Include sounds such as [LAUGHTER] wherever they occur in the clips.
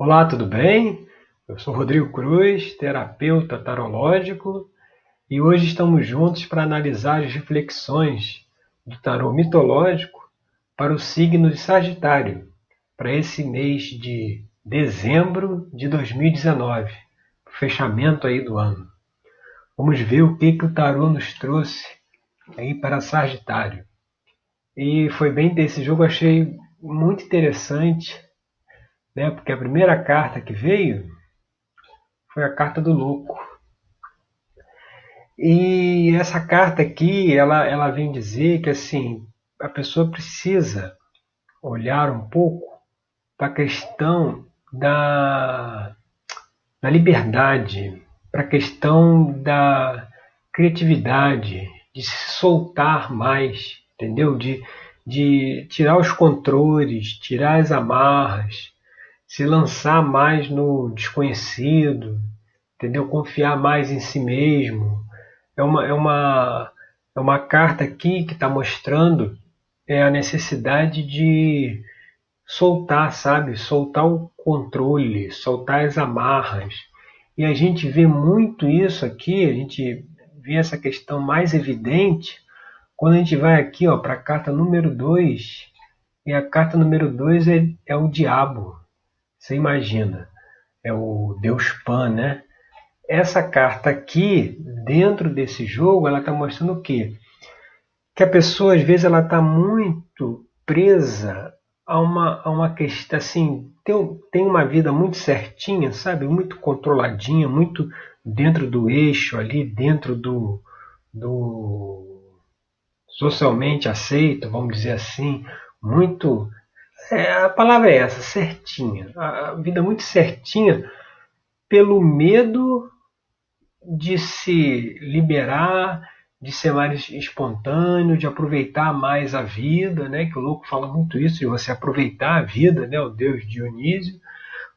Olá, tudo bem? Eu sou Rodrigo Cruz, terapeuta tarológico, e hoje estamos juntos para analisar as reflexões do tarô mitológico para o signo de Sagitário, para esse mês de dezembro de 2019, fechamento aí do ano. Vamos ver o que, que o tarô nos trouxe aí para Sagitário. E foi bem desse jogo, achei muito interessante né? Porque a primeira carta que veio foi a carta do louco. E essa carta aqui, ela, ela vem dizer que assim, a pessoa precisa olhar um pouco para a questão da, da liberdade, para a questão da criatividade, de se soltar mais, entendeu? De, de tirar os controles, tirar as amarras, se lançar mais no desconhecido, entendeu? Confiar mais em si mesmo. É uma, é uma, é uma carta aqui que está mostrando é a necessidade de soltar, sabe? Soltar o controle, soltar as amarras. E a gente vê muito isso aqui, a gente vê essa questão mais evidente quando a gente vai aqui para a carta número 2. E a carta número 2 é, é o diabo. Você imagina, é o Deus Pan, né? Essa carta aqui, dentro desse jogo, ela está mostrando o quê? Que a pessoa, às vezes, ela está muito presa a uma, a uma questão, assim, tem, tem uma vida muito certinha, sabe? Muito controladinha, muito dentro do eixo ali, dentro do, do socialmente aceito, vamos dizer assim, muito é, a palavra é essa, certinha. A vida muito certinha pelo medo de se liberar, de ser mais espontâneo, de aproveitar mais a vida, né? Que o louco fala muito isso, de você aproveitar a vida, né? O Deus Dionísio,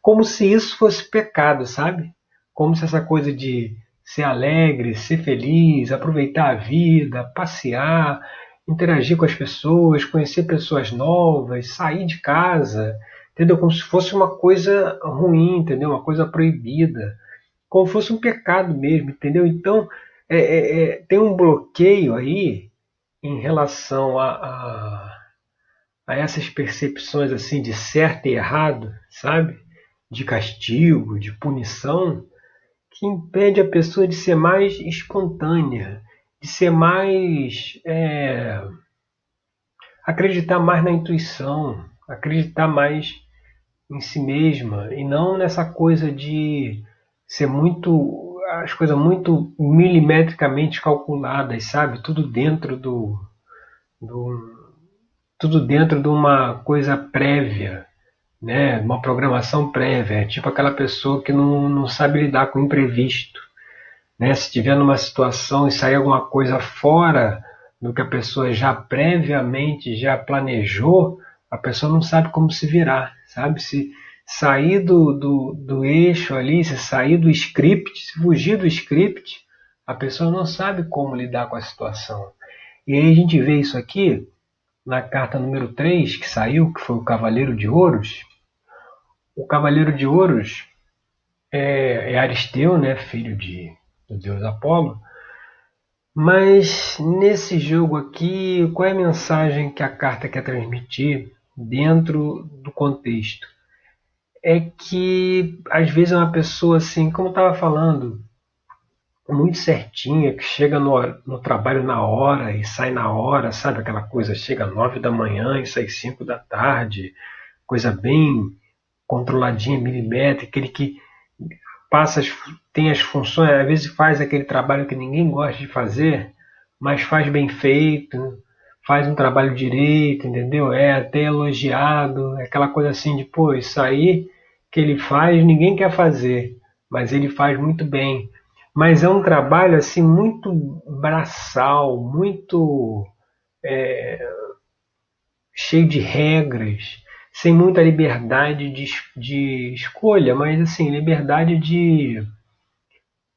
como se isso fosse pecado, sabe? Como se essa coisa de ser alegre, ser feliz, aproveitar a vida, passear, interagir com as pessoas, conhecer pessoas novas, sair de casa, entendeu? Como se fosse uma coisa ruim, entendeu? Uma coisa proibida, como se fosse um pecado mesmo, entendeu? Então é, é, é, tem um bloqueio aí em relação a, a, a essas percepções assim de certo e errado, sabe? De castigo, de punição, que impede a pessoa de ser mais espontânea, de ser mais. É, acreditar mais na intuição, acreditar mais em si mesma e não nessa coisa de ser muito as coisas muito milimetricamente calculadas, sabe? Tudo dentro do, do tudo dentro de uma coisa prévia, né? Uma programação prévia, tipo aquela pessoa que não, não sabe lidar com o imprevisto. Né? Se estiver numa situação e sair alguma coisa fora do que a pessoa já previamente já planejou, a pessoa não sabe como se virar, sabe? Se sair do, do, do eixo ali, se sair do script, se fugir do script, a pessoa não sabe como lidar com a situação. E aí a gente vê isso aqui na carta número 3 que saiu, que foi o Cavaleiro de Ouros. O Cavaleiro de Ouros é, é Aristeu, né, filho de do deus Apolo. Mas nesse jogo aqui, qual é a mensagem que a carta quer transmitir dentro do contexto? É que às vezes uma pessoa assim, como eu estava falando, muito certinha, que chega no, no, trabalho na hora e sai na hora, sabe? Aquela coisa, chega nove da manhã e sai cinco da tarde, coisa bem controladinha, milimétrica, aquele que passa as, tem as funções, às vezes faz aquele trabalho que ninguém gosta de fazer, mas faz bem feito, faz um trabalho direito, entendeu? É até elogiado, é aquela coisa assim de, pô, isso aí que ele faz ninguém quer fazer, mas ele faz muito bem. Mas é um trabalho assim muito braçal, muito é, cheio de regras, sem muita liberdade de, de escolha, mas assim, liberdade de,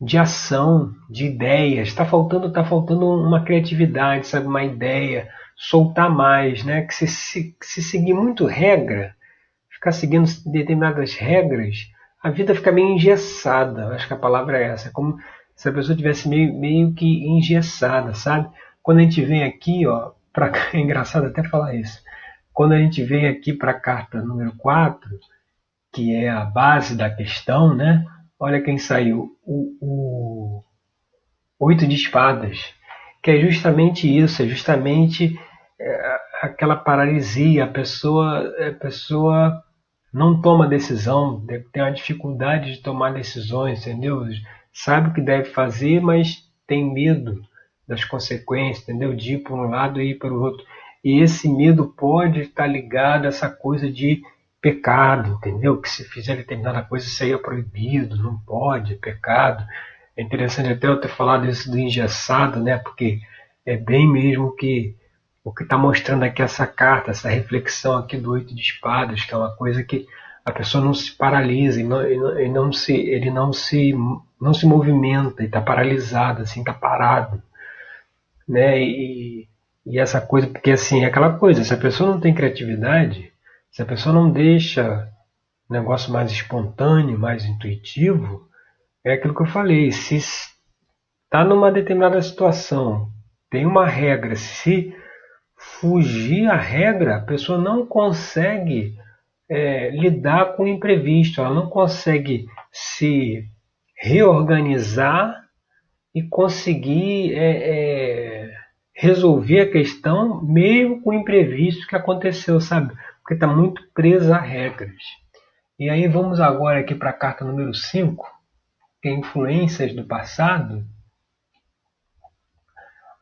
de ação, de ideias. Está faltando, tá faltando uma criatividade, sabe, uma ideia, soltar mais, né? Que se, se, se seguir muito regra, ficar seguindo determinadas regras, a vida fica meio engessada. Acho que a palavra é essa. É como se a pessoa tivesse meio, meio que engessada, sabe? Quando a gente vem aqui, ó, pra, [LAUGHS] é engraçado até falar isso. Quando a gente vem aqui para a carta número 4, que é a base da questão, né? Olha quem saiu. O, o Oito de Espadas. Que é justamente isso, é justamente é, aquela paralisia. A pessoa, a pessoa não toma decisão, tem uma dificuldade de tomar decisões, entendeu? Sabe o que deve fazer, mas tem medo das consequências, entendeu? De ir para um lado e ir para o outro. E esse medo pode estar ligado a essa coisa de pecado, entendeu? Que se fizer determinada coisa isso aí é proibido, não pode, é pecado. É interessante até eu ter falado isso do engessado, né? Porque é bem mesmo que o que está mostrando aqui essa carta, essa reflexão aqui do oito de espadas, que é uma coisa que a pessoa não se paralisa e não, e não, se, ele não se, não se movimenta e está paralisado, assim, está parado, né? E, e essa coisa, porque assim, é aquela coisa, se a pessoa não tem criatividade, se a pessoa não deixa o negócio mais espontâneo, mais intuitivo, é aquilo que eu falei, se está numa determinada situação, tem uma regra, se fugir a regra, a pessoa não consegue é, lidar com o imprevisto, ela não consegue se reorganizar e conseguir é, é, resolver a questão mesmo com o imprevisto que aconteceu, sabe? Porque está muito presa a regras. E aí vamos agora aqui para a carta número 5, que é influências do passado.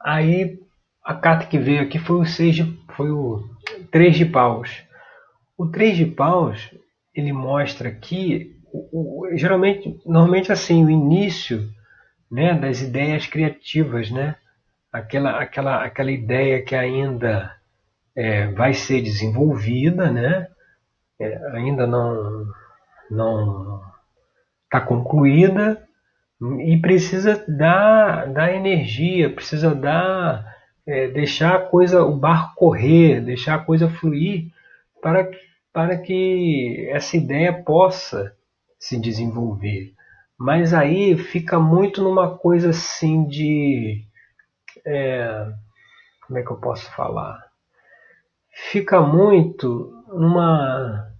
Aí a carta que veio aqui foi o seis de, foi o 3 de paus. O 3 de paus, ele mostra aqui, o, o, geralmente, normalmente assim, o início né, das ideias criativas, né? Aquela, aquela, aquela ideia que ainda é, vai ser desenvolvida, né? É, ainda não não está concluída e precisa dar, dar energia, precisa dar é, deixar a coisa, o barco correr, deixar a coisa fluir para, para que essa ideia possa se desenvolver. Mas aí fica muito numa coisa assim de. É, como é que eu posso falar? Fica muito numa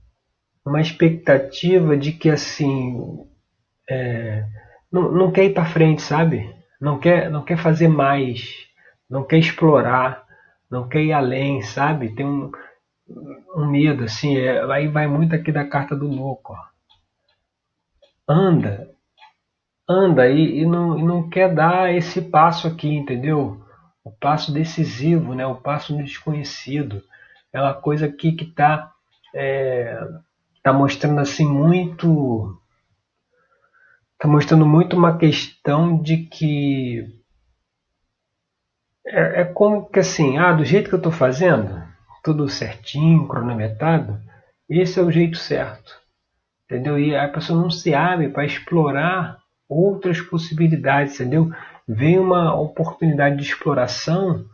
uma expectativa de que assim é, não, não quer ir para frente, sabe? Não quer, não quer fazer mais não quer explorar, não quer ir além, sabe? Tem um, um medo, assim, é, aí vai muito aqui da carta do louco, ó. Anda, anda e, e, não, e não quer dar esse passo aqui, entendeu? O passo decisivo, né? o passo no desconhecido. É uma coisa aqui que está é, tá mostrando assim muito. Está mostrando muito uma questão de que é, é como que assim, ah, do jeito que eu estou fazendo, tudo certinho, cronometrado, esse é o jeito certo. Entendeu? E a pessoa não se abre para explorar outras possibilidades, entendeu? Vem uma oportunidade de exploração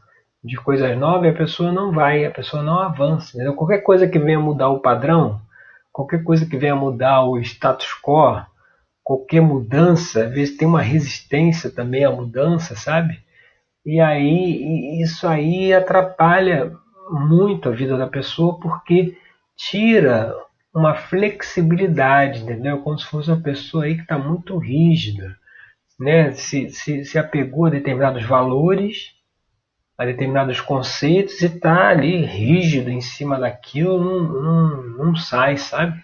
de coisas novas a pessoa não vai, a pessoa não avança. Entendeu? Qualquer coisa que venha mudar o padrão, qualquer coisa que venha mudar o status quo, qualquer mudança, às vezes tem uma resistência também à mudança, sabe? E aí isso aí atrapalha muito a vida da pessoa porque tira uma flexibilidade, entendeu? Como se fosse uma pessoa aí que está muito rígida, né? Se, se, se apegou a determinados valores, a determinados conceitos e está ali rígido em cima daquilo, não, não, não sai, sabe?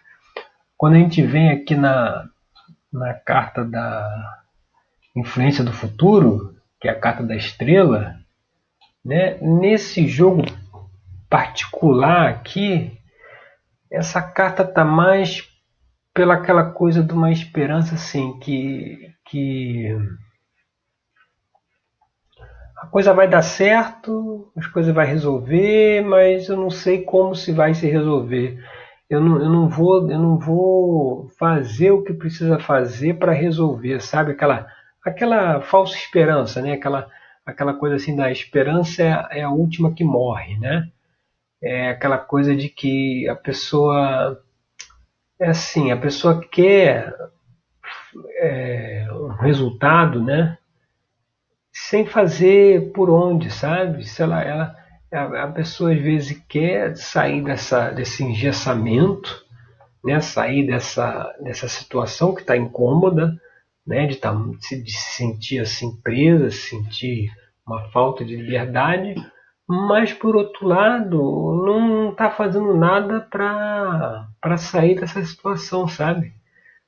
Quando a gente vem aqui na, na carta da influência do futuro, que é a carta da estrela, né? nesse jogo particular aqui, essa carta está mais pela aquela coisa de uma esperança assim que, que a coisa vai dar certo, as coisas vai resolver, mas eu não sei como se vai se resolver. Eu não, eu não vou eu não vou fazer o que precisa fazer para resolver, sabe aquela aquela falsa esperança, né? Aquela, aquela coisa assim da esperança é, é a última que morre, né? É aquela coisa de que a pessoa é assim, a pessoa quer é, um resultado, né? Sem fazer por onde, sabe? Se ela, ela, a, a pessoa às vezes quer sair dessa, desse engessamento, né? Sair dessa, dessa situação que está incômoda, né? De, tá, de se sentir assim presa, se sentir uma falta de liberdade, mas por outro lado não está fazendo nada para sair dessa situação, sabe?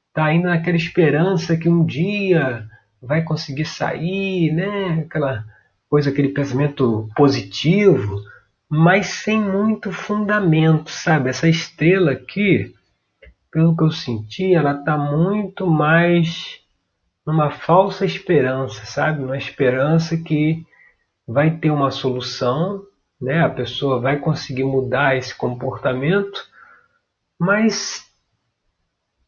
Está indo naquela esperança que um dia vai conseguir sair, né? Aquela coisa, aquele pensamento positivo, mas sem muito fundamento, sabe? Essa estrela aqui, pelo que eu senti, ela está muito mais numa falsa esperança, sabe? Uma esperança que vai ter uma solução, né? A pessoa vai conseguir mudar esse comportamento, mas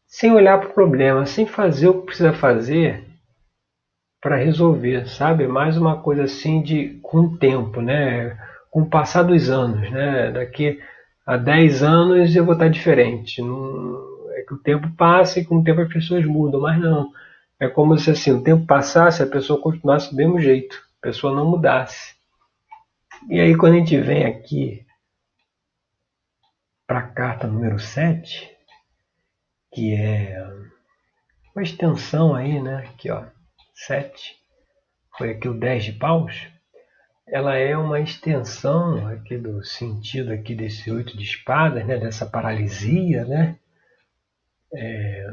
sem olhar para o problema, sem fazer o que precisa fazer para resolver, sabe? Mais uma coisa assim de com o tempo, né? Com o passar dos anos, né? Daqui a 10 anos eu vou estar diferente. Não, é que o tempo passa e com o tempo as pessoas mudam, mas não. É como se assim, o tempo passasse e a pessoa continuasse do mesmo jeito pessoa não mudasse. E aí quando a gente vem aqui para a carta número 7, que é uma extensão aí, né? Aqui ó, 7, foi aqui o 10 de paus. Ela é uma extensão aqui do sentido aqui desse oito de espadas, né? Dessa paralisia, né? É,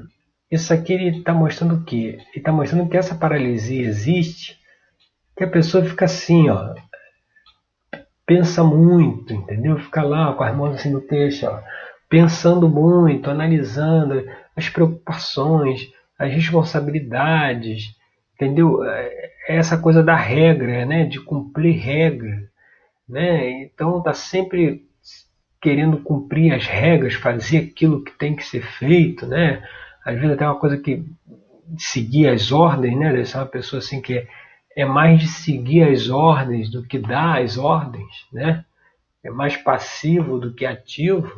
isso aqui ele está mostrando o quê? Ele está mostrando que essa paralisia existe que a pessoa fica assim, ó, pensa muito, entendeu? Fica lá com as mãos assim no texto, ó, pensando muito, analisando as preocupações, as responsabilidades, entendeu? É, é essa coisa da regra, né? De cumprir regra, né? Então tá sempre querendo cumprir as regras, fazer aquilo que tem que ser feito, né? Às vezes até uma coisa que seguir as ordens, né? Deve ser uma pessoa assim que é é mais de seguir as ordens do que dar as ordens, né? É mais passivo do que ativo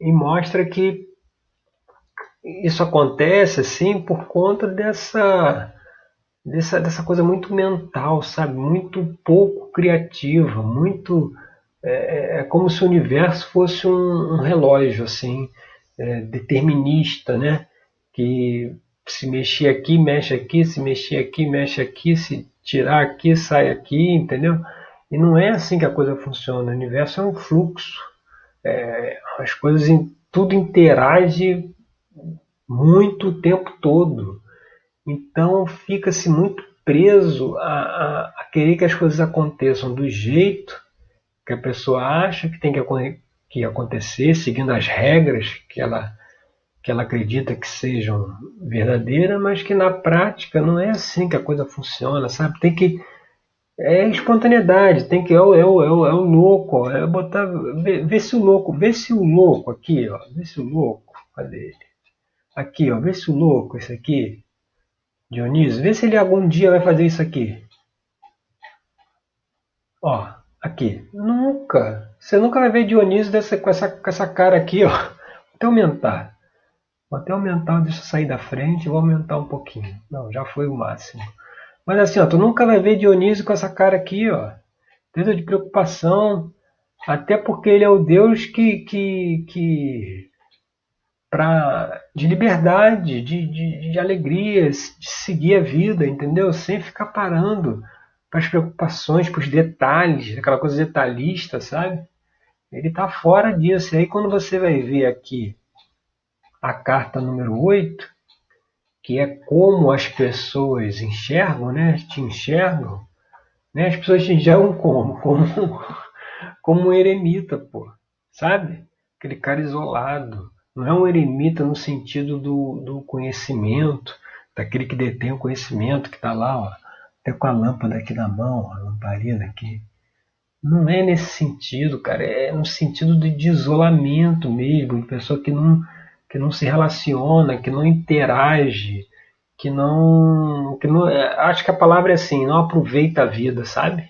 e mostra que isso acontece assim por conta dessa dessa, dessa coisa muito mental, sabe? Muito pouco criativa, muito é, é como se o universo fosse um, um relógio assim é, determinista, né? Que se mexer aqui, mexe aqui, se mexer aqui, mexe aqui, se tirar aqui, sai aqui, entendeu? E não é assim que a coisa funciona. O universo é um fluxo. É, as coisas, tudo interage muito o tempo todo. Então fica-se muito preso a, a, a, querer que as coisas aconteçam do jeito que a pessoa acha que tem que, que acontecer, seguindo as regras que ela que ela acredita que sejam verdadeiras, mas que na prática não é assim que a coisa funciona, sabe? Tem que é espontaneidade, tem que é o, é o, é o, é o louco, é botar, ver, ver, se o louco, vê se o louco aqui, ó, vê se o louco, cadê ele? Aqui, ó, vê se o louco, esse aqui, Dionísio, vê se ele algum dia vai fazer isso aqui. Ó, aqui, nunca, você nunca vai ver Dionísio dessa, com, essa, com essa cara aqui, ó, até aumentar. Vou até aumentar, deixa eu sair da frente, vou aumentar um pouquinho. Não, já foi o máximo. Mas assim, ó, tu nunca vai ver Dionísio com essa cara aqui, ó. Dedo de preocupação. Até porque ele é o Deus que. que, que pra, de liberdade, de, de, de alegria, de seguir a vida, entendeu? Sem ficar parando para as preocupações, para os detalhes, aquela coisa detalhista, sabe? Ele está fora disso. E aí quando você vai ver aqui a carta número 8, que é como as pessoas enxergam, né? Te enxergam, né? As pessoas te enxergam como? [LAUGHS] Como, como um eremita, pô. Sabe? Aquele cara isolado. Não é um eremita no sentido do, do conhecimento, daquele que detém o conhecimento, que está lá, ó, até com a lâmpada aqui na mão, a lamparina aqui. Não é nesse sentido, cara. É no sentido de, isolamento mesmo, de pessoa que não que não se relaciona, que não interage, que não, que não, é, acho que a palavra é assim, não aproveita a vida, sabe?